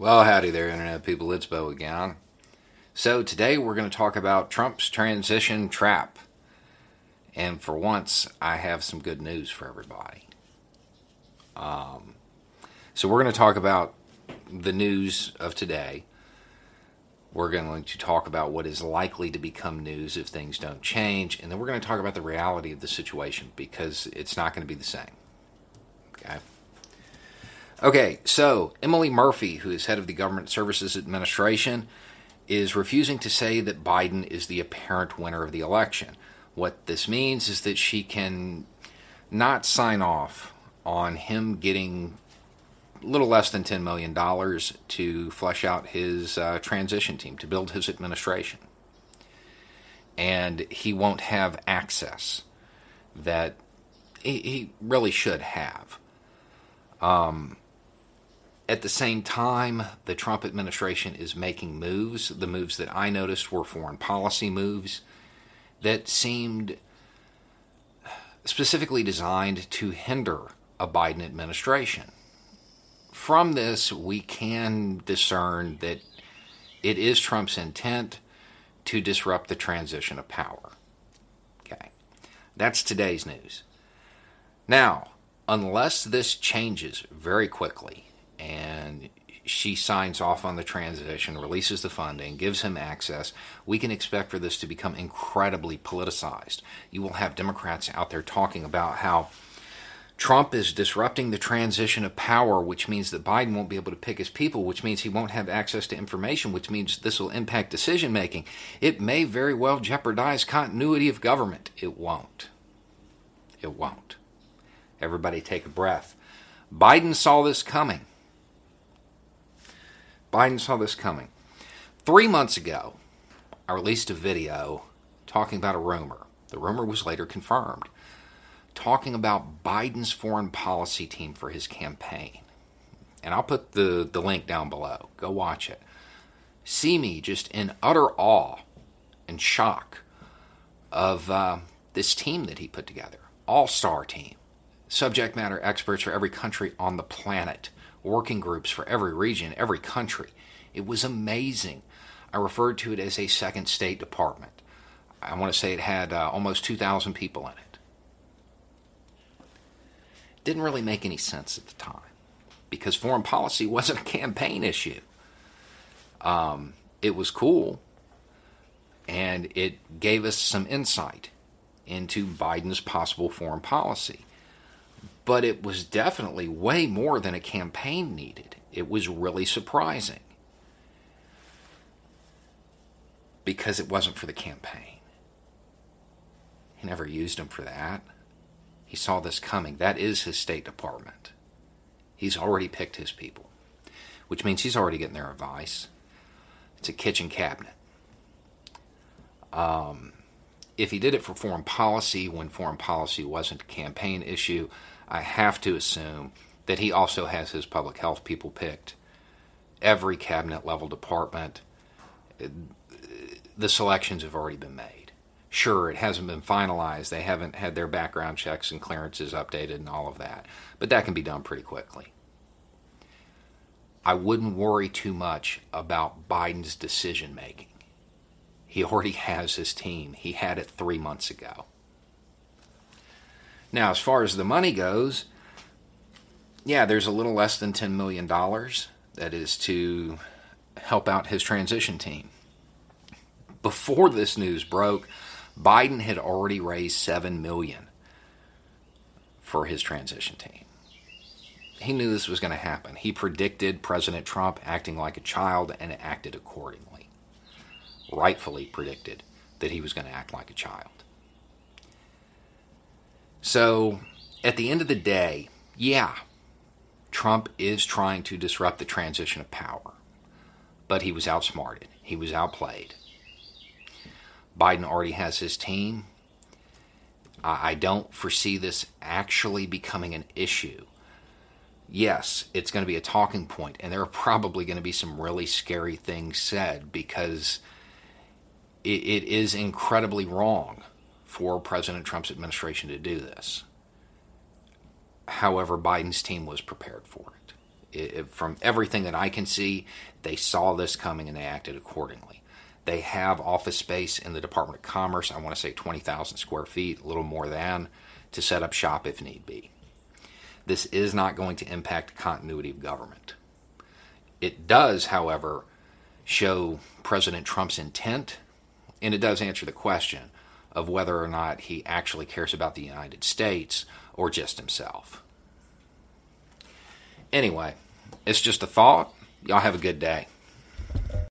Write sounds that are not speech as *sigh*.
Well, howdy there, Internet people. It's Beau again. So, today we're going to talk about Trump's transition trap. And for once, I have some good news for everybody. Um, so, we're going to talk about the news of today. We're going to talk about what is likely to become news if things don't change. And then we're going to talk about the reality of the situation because it's not going to be the same. Okay. Okay, so Emily Murphy, who is head of the Government Services Administration, is refusing to say that Biden is the apparent winner of the election. What this means is that she can not sign off on him getting a little less than $10 million to flesh out his uh, transition team, to build his administration. And he won't have access that he, he really should have. Um, at the same time, the Trump administration is making moves. The moves that I noticed were foreign policy moves that seemed specifically designed to hinder a Biden administration. From this, we can discern that it is Trump's intent to disrupt the transition of power. Okay. That's today's news. Now, unless this changes very quickly, and she signs off on the transition, releases the funding, gives him access, we can expect for this to become incredibly politicized. You will have Democrats out there talking about how Trump is disrupting the transition of power, which means that Biden won't be able to pick his people, which means he won't have access to information, which means this will impact decision making. It may very well jeopardize continuity of government. It won't. It won't. Everybody take a breath. Biden saw this coming. Biden saw this coming. Three months ago, I released a video talking about a rumor. The rumor was later confirmed, talking about Biden's foreign policy team for his campaign. And I'll put the, the link down below. Go watch it. See me just in utter awe and shock of uh, this team that he put together. All star team. Subject matter experts for every country on the planet working groups for every region, every country. It was amazing. I referred to it as a second State Department. I want to say it had uh, almost 2,000 people in it. Didn't really make any sense at the time because foreign policy *laughs* wasn't a campaign issue. Um, it was cool and it gave us some insight into Biden's possible foreign policy but it was definitely way more than a campaign needed. It was really surprising because it wasn't for the campaign. He never used them for that. He saw this coming. That is his State Department. He's already picked his people, which means he's already getting their advice. It's a kitchen cabinet. Um, if he did it for foreign policy when foreign policy wasn't a campaign issue, I have to assume that he also has his public health people picked. Every cabinet level department, the selections have already been made. Sure, it hasn't been finalized. They haven't had their background checks and clearances updated and all of that, but that can be done pretty quickly. I wouldn't worry too much about Biden's decision making. He already has his team, he had it three months ago. Now, as far as the money goes, yeah, there's a little less than $10 million that is to help out his transition team. Before this news broke, Biden had already raised 7 million for his transition team. He knew this was going to happen. He predicted President Trump acting like a child and acted accordingly. Rightfully predicted that he was going to act like a child. So, at the end of the day, yeah, Trump is trying to disrupt the transition of power, but he was outsmarted, he was outplayed. Biden already has his team. I don't foresee this actually becoming an issue. Yes, it's going to be a talking point, and there are probably going to be some really scary things said because it, is incredibly wrong for President Trump's administration to do this. However, Biden's team was prepared for it. It, it. From everything that I can see, they saw this coming and they acted accordingly. They have office space in the Department of Commerce, I want to say 20,000 square feet, a little more than, to set up shop if need be. This is not going to impact continuity of government. It does, however, show President Trump's intent, and it does answer the question of whether or not he actually cares about the United States or just himself. Anyway, it's just a thought. Y'all have a good day.